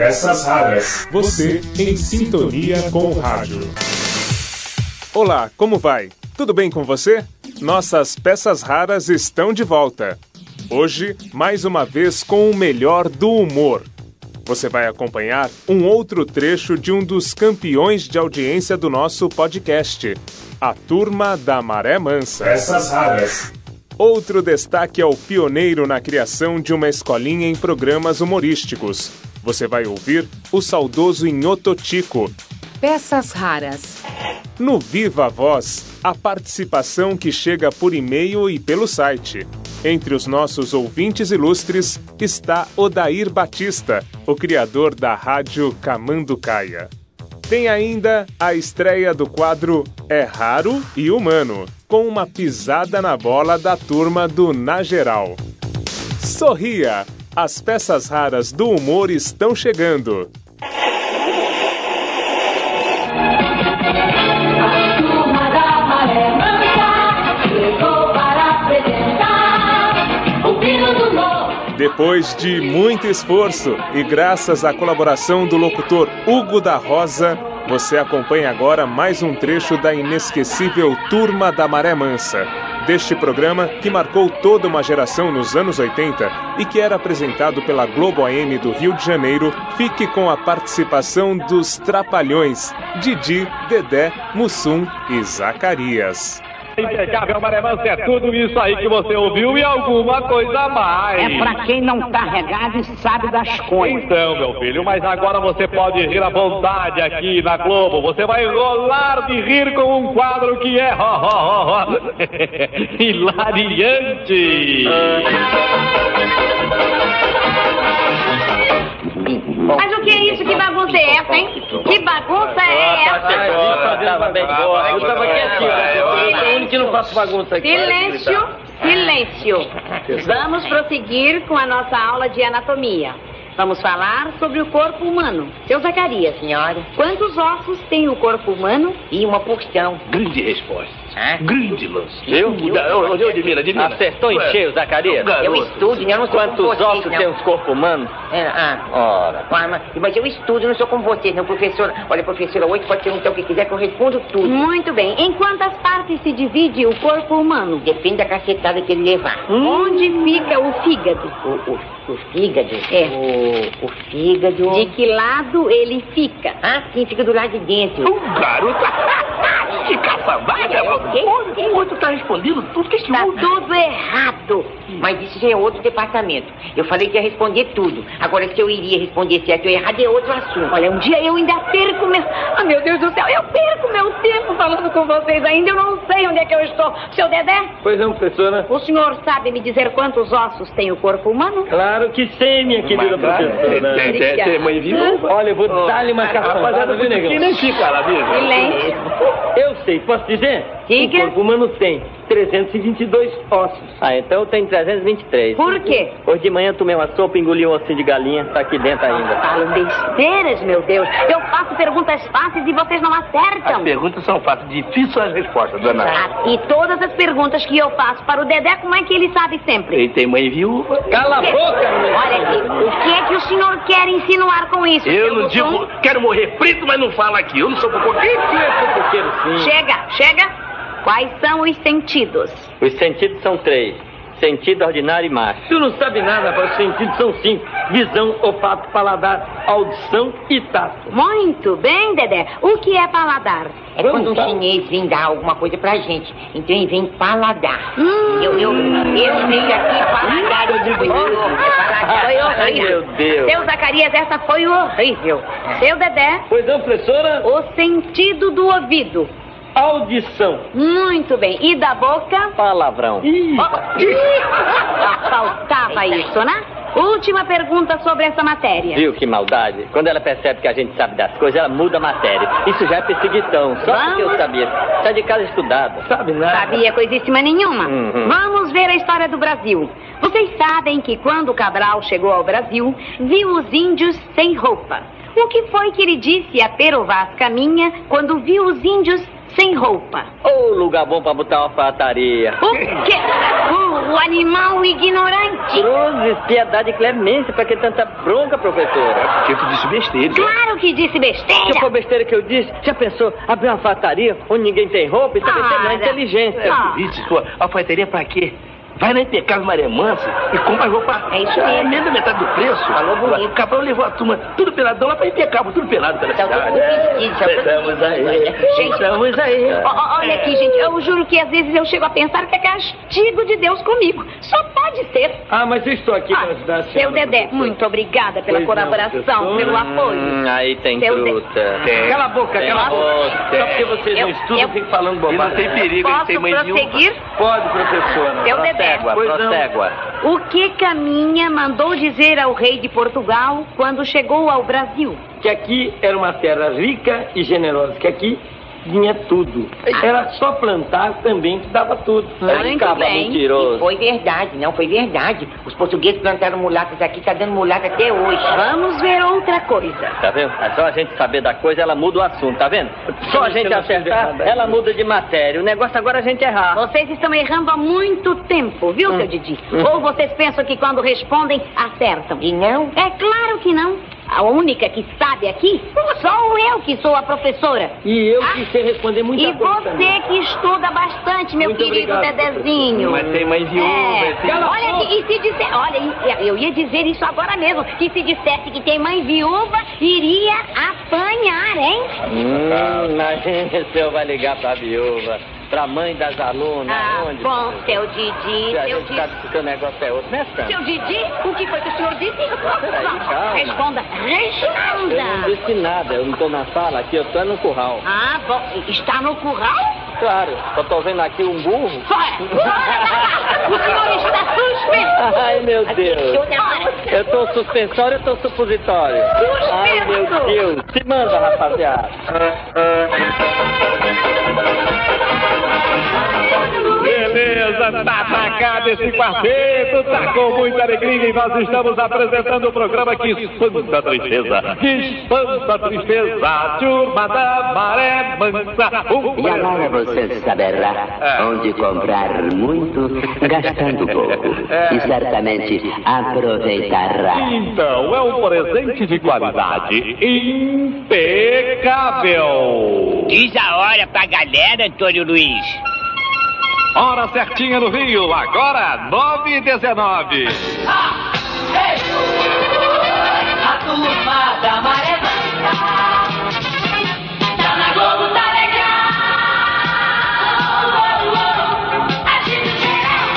Peças raras. Você em sintonia com o rádio. Olá, como vai? Tudo bem com você? Nossas peças raras estão de volta. Hoje, mais uma vez com o melhor do humor. Você vai acompanhar um outro trecho de um dos campeões de audiência do nosso podcast, a Turma da Maré Mansa. Peças raras. Outro destaque é o pioneiro na criação de uma escolinha em programas humorísticos. Você vai ouvir o saudoso Inhototico. Peças raras. No Viva Voz, a participação que chega por e-mail e pelo site. Entre os nossos ouvintes ilustres está Odair Batista, o criador da rádio Camanducaia. Tem ainda a estreia do quadro É Raro e Humano, com uma pisada na bola da turma do Na Geral. Sorria! As peças raras do humor estão chegando. Depois de muito esforço e graças à colaboração do locutor Hugo da Rosa, você acompanha agora mais um trecho da inesquecível Turma da Maré Mansa. Deste programa que marcou toda uma geração nos anos 80 e que era apresentado pela Globo AM do Rio de Janeiro, fique com a participação dos Trapalhões, Didi, Dedé, Mussum e Zacarias. Impecável Maremansa é tudo isso aí que você ouviu e alguma coisa a mais. É pra quem não tá regado e sabe das coisas. Então, meu filho, mas agora você pode rir à vontade aqui na Globo. Você vai rolar de rir com um quadro que é ho, ho, ho, ho, hilariante. Mas o que é isso? Que bagunça é essa, hein? Que bagunça é essa? Tava bem boa. Eu tava quietinho. Eu sou o único que não faço bagunça aqui. Silêncio, silêncio. Vamos prosseguir com a nossa aula de anatomia. Vamos falar sobre o corpo humano. Seu Zacarias, Senhora, quantos ossos tem o corpo humano? e uma porção. Grande resposta. Hã? Grande lance. Eu? Eu, eu, admiro, admiro. Acertou em cheio, Zacarias. Eu estudo, eu não sou Quantos como ossos tem os corpos humanos? É, ah, Ora. ah, mas, mas eu estudo, não sou como vocês, não, professora. Olha, professora, hoje pode perguntar o que quiser que eu respondo tudo. Muito bem. Em quantas partes se divide o corpo humano? Depende da cacetada que ele levar. Onde fica o fígado? O, o, o fígado? É. O, o fígado... De que lado ele fica? Ah, sim, fica do lado de dentro. Um garoto. Que caçambada. O outro tá respondendo tudo que esse Tá mundo... tudo errado. Mas isso já é outro departamento. Eu falei que ia responder tudo. Agora, se eu iria responder certo ou errado, é outro assunto. Olha, um dia eu ainda perco meu. Ah, meu Deus do céu, eu perco meu tempo falando com vocês ainda. Eu não sei onde é que eu estou. Seu Dedé, Pois não, professora. o senhor sabe me dizer quantos ossos tem o corpo humano? Claro que sei, minha querida professora. Tem, tem, tem mãe viúva. Olha, eu vou dar-lhe uma caçambada, viu, negão? Que nem fica lá mesmo. Silêncio. Eu sei, posso dizer? Diga. O corpo humano tem 322 ossos. Ah, então tem 323. Por quê? Hoje de manhã tomei uma sopa e engoli um ossinho de galinha, tá aqui dentro ainda. Falam besteiras, meu Deus. Eu faço perguntas fáceis e vocês não As acertam. perguntas são fáceis, difíceis são as respostas, dona. Ah, e todas as perguntas que eu faço para o Dedé, como é que ele sabe sempre? Ele tem mãe viúva. Cala a boca, meu. Olha aqui, o que é que o senhor quer insinuar com isso? Eu não digo, quero morrer frito, mas não falo aqui. Eu não sou fofoqueiro. Fofoqueiro, sim. Chega, chega. Quais são os sentidos? Os sentidos são três. Sentido ordinário e macho. Tu não sabe nada, mas os sentidos são cinco. Visão, olfato, paladar, audição e tato. Muito bem, Dedé. O que é paladar? É Vamos, quando um tá. chinês vem dar alguma coisa pra gente. Então ele vem paladar. Hum. Eu, eu, eu venho aqui paladar, eu digo. Foi Ai, horrível. meu Deus. Seu Zacarias, essa foi horrível. Seu Dedé, Pois não, professora? o sentido do ouvido. Audição. Muito bem. E da boca? Palavrão. Faltava isso, né? Última pergunta sobre essa matéria. Viu que maldade? Quando ela percebe que a gente sabe das coisas, ela muda a matéria. Isso já é perseguição. Só porque eu Vamos. sabia. Sai de casa estudada. Sabe nada. Sabia coisíssima nenhuma. Uhum. Vamos ver a história do Brasil. Vocês sabem que quando Cabral chegou ao Brasil, viu os índios sem roupa. O que foi que ele disse a Pero Vaz Caminha quando viu os índios sem roupa? Ô, lugar bom pra botar uma fartaria. O quê? o animal ignorante. Cruzes, piedade e clemência, pra que tanta bronca, professora? Porque tu disse besteira. Claro que disse Se besteira. for besteira que eu disse, já pensou abrir uma fataria onde ninguém tem roupa? Isso é Para. besteira, não é inteligência. Ah. Disse sua alfaiataria pra quê? Vai na Impecável Maré Mansa e compra roupa. É isso mesmo. Emenda metade do preço. Falou bonito. O Cabral levou a turma tudo peladão lá pra Impecável, tudo pelado pela Tá cidade. Estamos aí. Gente, Estamos aí. Olha aqui, gente, eu juro que às vezes eu chego a pensar que é castigo de Deus comigo. Só pode ser. Ah, mas eu estou aqui Ah, para ajudar a seu senhora, Dedé, professora. muito obrigada pela Pois não, colaboração, professor. pelo apoio. Hum, aí tem Seu de- truta. Tem. Cala a boca, Tem. cala a boca. Só porque vocês Eu- não estudam, eu- ficam falando E bobagem. não tem perigo, Posso tem mãe nenhuma. prosseguir? Pode, professora. Seu Dedé. Não. prosségua. O que Caminha mandou dizer ao rei de Portugal quando chegou ao Brasil? Que aqui era uma terra rica e generosa, que aqui vinha tudo. Era só plantar também que dava tudo. Muito bem. mentiroso. E foi verdade, não, foi verdade. Os portugueses plantaram mulatas aqui, tá dando mulata até hoje. Vamos ver outra coisa. Tá vendo? É só a gente saber da coisa, ela muda o assunto, tá vendo? Só a gente acertar, ela muda de matéria. O negócio agora é a gente errar. Vocês estão errando há muito tempo, viu, seu Didi? Ou vocês pensam que quando respondem, acertam? E não? É claro que não. A única que sabe aqui sou eu que sou a professora. E eu Ah, que sei responder muita E coisa você também. que estuda bastante, meu Muito querido obrigado, Dedezinho. Mas tem mãe viúva, É. tem- Cala a Olha, boca. e, e se disser, olha, e- eu ia dizer isso agora mesmo, que se dissesse que tem mãe viúva, iria apanhar, hein? Hum, imagina se o senhor vai ligar pra viúva, pra mãe das alunas, Ah, onde? bom, seu Didi, Se a seu gente Didi. sabe que o seu negócio é outro, né, Sam? Seu Didi, o que foi que o senhor disse? Peraí, calma. Responda. Eu não Responda. disse nada, eu não tô na sala aqui, eu tô no curral. Ah, bom. Está no curral? Claro, só tô vendo aqui um burro. Fora! Fora! O senhor está suspenso! Ai, meu Deus. Eu tô suspensório, eu tô supositório. Ai, meu Deus. Se manda, rapaziada. Beleza, tá atacado esse quarteto, tá com muita alegria e nós estamos apresentando o programa que espanta a tristeza, que espanta a tristeza, turma da maré mansa. Um E agora você saberá onde comprar muito gastando pouco. E certamente aproveitará. Então, é um presente de qualidade impecável. Diz a hora pra galera, Antônio Luiz. Hora certinha no Rio, agora 9 e 19. A turma da maré Tá na Globo, tá legal geral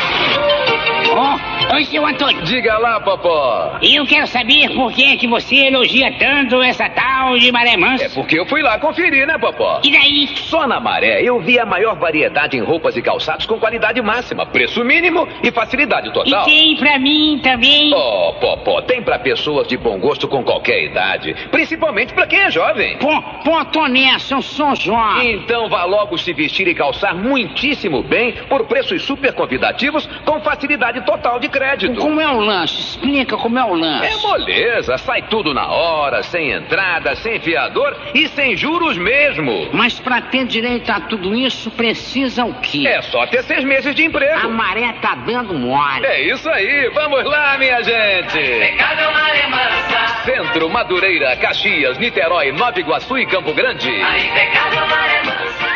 Oi, seu Antônio. Diga lá, Popó. Eu quero saber por que é que você elogia tanto essa de maré mansa. É porque eu fui lá conferir, né, Popó? E daí? Só na Maré eu vi a maior variedade em roupas e calçados com qualidade máxima, preço mínimo e facilidade E total. tem pra mim também. Oh, Popó, tem pra pessoas de bom gosto com qualquer idade, principalmente pra quem é jovem. Pô, pô, tô nessa, eu sou jovem. Então vá logo se vestir e calçar muitíssimo bem por preços super convidativos com facilidade total de crédito. Como é o lance? Explica como é o lance. É moleza, sai tudo na hora, sem entrada, sem fiador e sem juros mesmo. Mas pra ter direito a tudo isso, precisa o quê? É só ter seis meses de emprego. A maré tá dando mole. É isso aí, vamos lá, minha gente. Pecado maré mansa Centro, Madureira, Caxias, Niterói, Nova Iguaçu e Campo Grande. Aí pecado maré mansa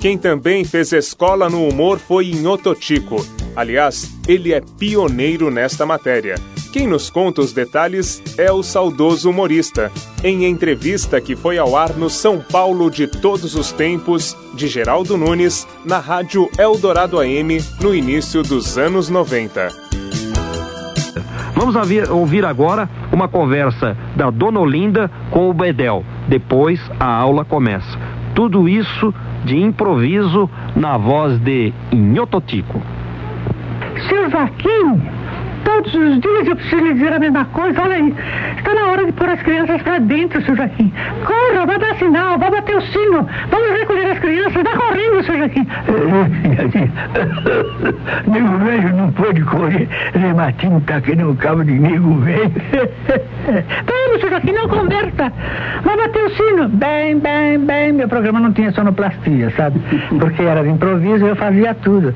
Quem também fez escola no humor foi Inhototico. Aliás, ele é pioneiro nesta matéria. Quem nos conta os detalhes é o saudoso humorista. Em entrevista que foi ao ar no São Paulo de todos os tempos, de Geraldo Nunes, na rádio Eldorado AM, no início dos anos 90. Vamos ouvir, ouvir agora uma conversa da Dona Olinda com o Bedel. Depois a aula começa. Tudo isso de improviso na voz de Inhototico. Seu Zaqueu, Todos os dias eu preciso lhe dizer a mesma coisa. Olha aí, está na hora de pôr as crianças para dentro, seu Joaquim. Corra, vai dar sinal, vai bater o sino. Vamos recolher as crianças. Vai correndo, seu Joaquim. nego velho não pode correr. Rematinho tá querendo o cabo de nego velho. Vamos, seu Joaquim, não conversa. Vai bater o sino. Bem, bem, bem. Meu programa não tinha sonoplastia, sabe? Porque era de improviso e eu fazia tudo.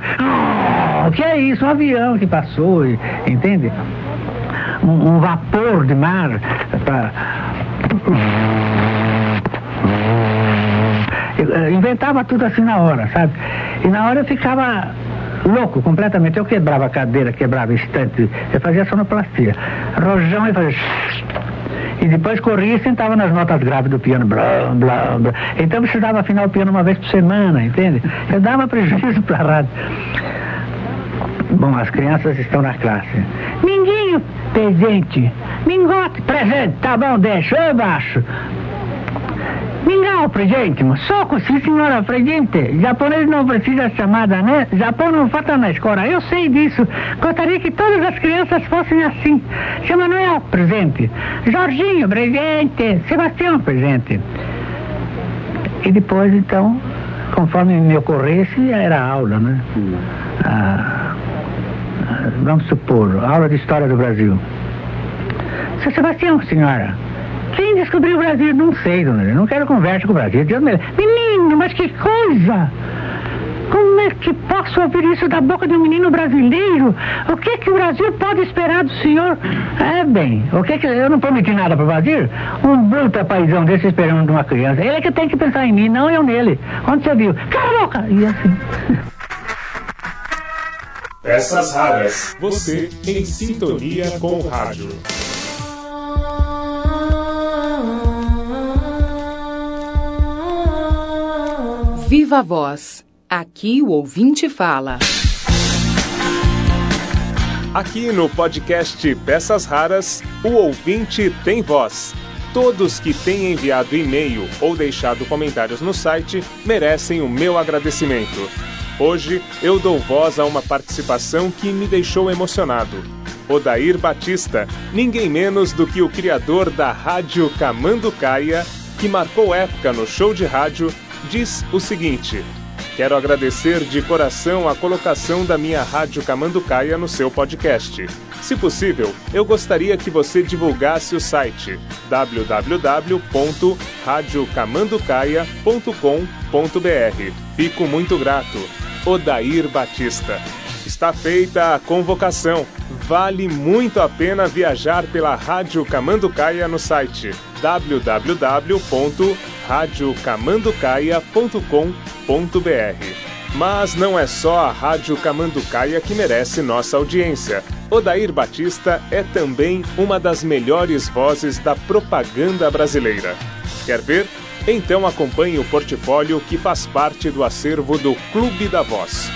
O que é isso? Um avião que passou, entende? Um, um vapor de mar. Eu inventava tudo assim na hora, sabe? E na hora eu ficava louco completamente. Eu quebrava a cadeira, quebrava estante, eu fazia sonoplastia. Rojão e fazia. E depois corria e sentava nas notas graves do piano. Blá, blá, blá. Então precisava afinar o piano uma vez por semana, entende? Eu dava prejuízo para a rádio. Bom, as crianças estão na classe. Minguinho, presente. Mingote, presente. Tá bom, deixa. Eu baixo. Mingau, presente. Soco, sim, senhora, presente. Japonês não precisa chamada, né? Japão não falta na escola. Eu sei disso. Gostaria que todas as crianças fossem assim. Seu Manuel, presente. Jorginho, presente. Sebastião, presente. E depois, então, conforme me ocorresse, era aula, né? Ah, vamos supor, aula de História do Brasil. Seu Sebastião, senhora, quem descobriu o Brasil? Não sei, dona Eu não quero conversa com o Brasil. Deus me... Menino, mas que coisa! Como é que posso ouvir isso da boca de um menino brasileiro? O que que o Brasil pode esperar do senhor? É bem, o que que eu não prometi nada para o Brasil? Um bruto paizão desse esperando de uma criança. Ele é que tem que pensar em mim, não eu nele. Onde você viu? Cala a boca! E assim. Peças raras. Você em sintonia com o rádio. Viva a voz. Aqui o ouvinte fala. Aqui no podcast Peças Raras, o ouvinte tem voz. Todos que têm enviado e-mail ou deixado comentários no site merecem o meu agradecimento. Hoje eu dou voz a uma participação que me deixou emocionado. Odair Batista, ninguém menos do que o criador da Rádio Camanducaia, que marcou época no show de rádio, diz o seguinte: Quero agradecer de coração a colocação da minha Rádio Camanducaia no seu podcast. Se possível, eu gostaria que você divulgasse o site www.radiocamanducaia.com.br. Fico muito grato. Odair Batista. Está feita a convocação. Vale muito a pena viajar pela Rádio Camanducaia no site www.radiocamanducaia.com.br. Mas não é só a Rádio Camanducaia que merece nossa audiência. Odair Batista é também uma das melhores vozes da propaganda brasileira. Quer ver? Então acompanhe o portfólio que faz parte do acervo do Clube da Voz.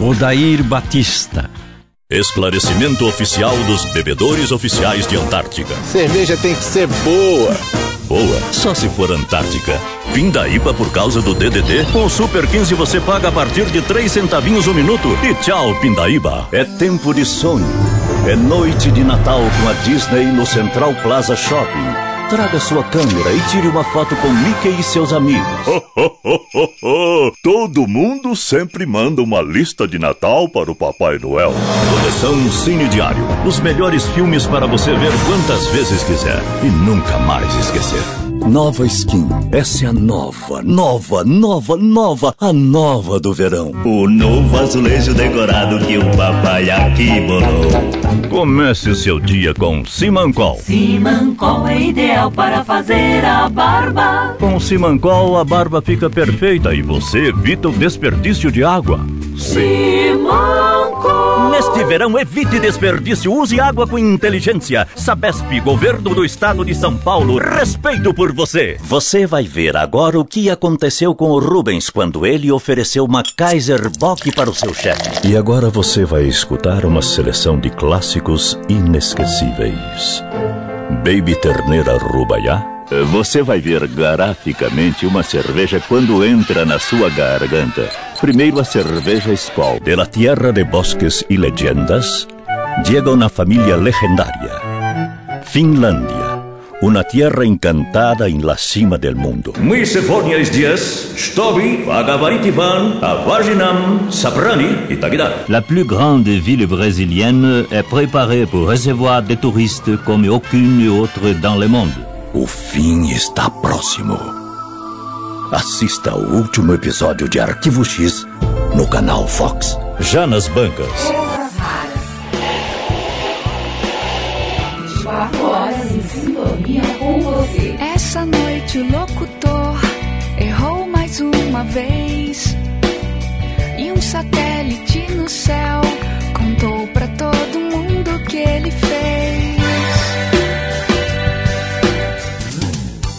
Odair Batista. Esclarecimento oficial dos bebedores oficiais de Antártica. Cerveja tem que ser boa. Boa, só se for Antártica. Pindaíba por causa do DDD. Com o Super 15 você paga a partir de 3 centavinhos o minuto. E tchau, Pindaíba. É tempo de sonho. É noite de Natal com a Disney no Central Plaza Shopping. Traga sua câmera e tire uma foto com Mickey e seus amigos. Todo mundo sempre manda uma lista de Natal para o Papai Noel. Coleção Cine Diário. Os melhores filmes para você ver quantas vezes quiser e nunca mais esquecer. Nova Skin. Essa é a nova, nova, nova, nova, a nova do verão. O novo azulejo decorado que o papai aqui bolou. Comece o seu dia com Simancol. Simancol é ideal para fazer a barba. Com Simancol a barba fica perfeita e você evita o desperdício de água. Simancol. Neste verão, evite desperdício. Use água com inteligência. Sabesp, Governo do Estado de São Paulo. Respeito por você. Você vai ver agora o que aconteceu com o Rubens quando ele ofereceu uma Kaiser Bock para o seu chefe. E agora você vai escutar uma seleção de clássicos inesquecíveis. Baby Terneira Rubaiá. Você vai ver graficamente uma cerveja quando entra na sua garganta. Primero a cerveja Skol. De la tierra de bosques y leyendas, llega una familia legendaria. Finlandia, una tierra encantada en la cima del mundo. Мы сегодня здесь, чтобы поговорить вам о важном собрании и так далее. La plus grande ville brésilienne est préparée pour recevoir des touristes comme aucune autre dans le monde. O fim está próximo. Assista ao último episódio de Arquivo X no canal Fox. Já nas bancas. horas em sintonia com você. Essa noite o locutor errou mais uma vez. E um satélite no céu contou pra todo mundo o que ele fez.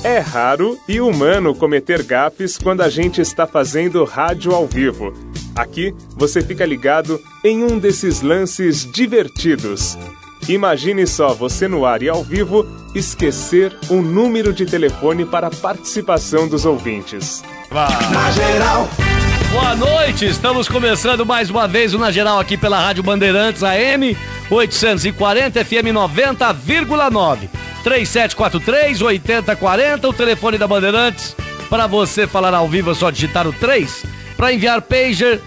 É raro e humano cometer gafes quando a gente está fazendo rádio ao vivo. Aqui você fica ligado em um desses lances divertidos. Imagine só você no ar e ao vivo esquecer um número de telefone para a participação dos ouvintes. Na geral. Boa noite, estamos começando mais uma vez o Na Geral aqui pela Rádio Bandeirantes AM 840 FM 90,9. 3743 8040, o telefone da Bandeirantes. Para você falar ao vivo é só digitar o 3. Para enviar pager.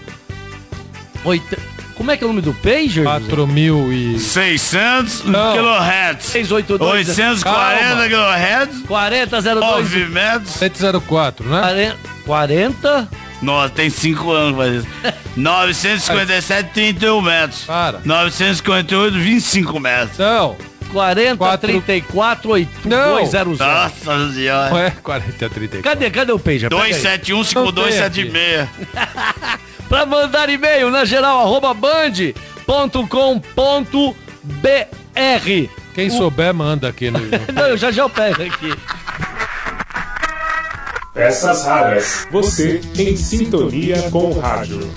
Oita... Como é que é o nome do pager? 4.000 e... 600 Não. kHz. 682. 840 kHz. 4002. Movimentos. 704, né? 40? Nossa, tem 5 anos que faz isso. 957, 31 metros. Para. 958, 25 metros. Não. 40, Quatro- 34, 8, Não. 200. Nossa senhora. Ué, 40 34. Cadê, cadê o aí. 271 5276. Pra mandar e-mail na geral arroba band.com.br. Quem souber, manda aqui no. Não, eu já já eu pego aqui. Peças raras. Você em sintonia com o rádio.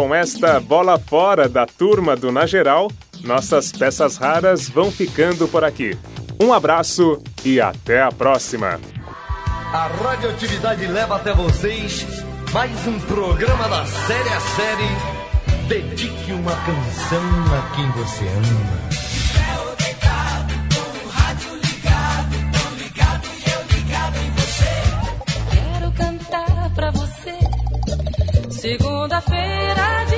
Com esta bola fora da turma do Na Geral, nossas peças raras vão ficando por aqui. Um abraço e até a próxima. A radioatividade leva até vocês mais um programa da série a série. Dedique uma canção a quem você ama. Segunda-feira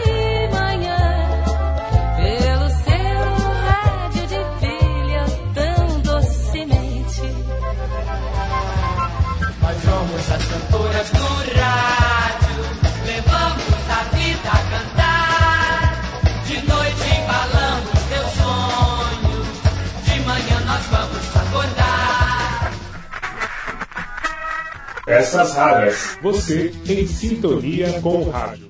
Peças raras. Você em sintonia com o rádio.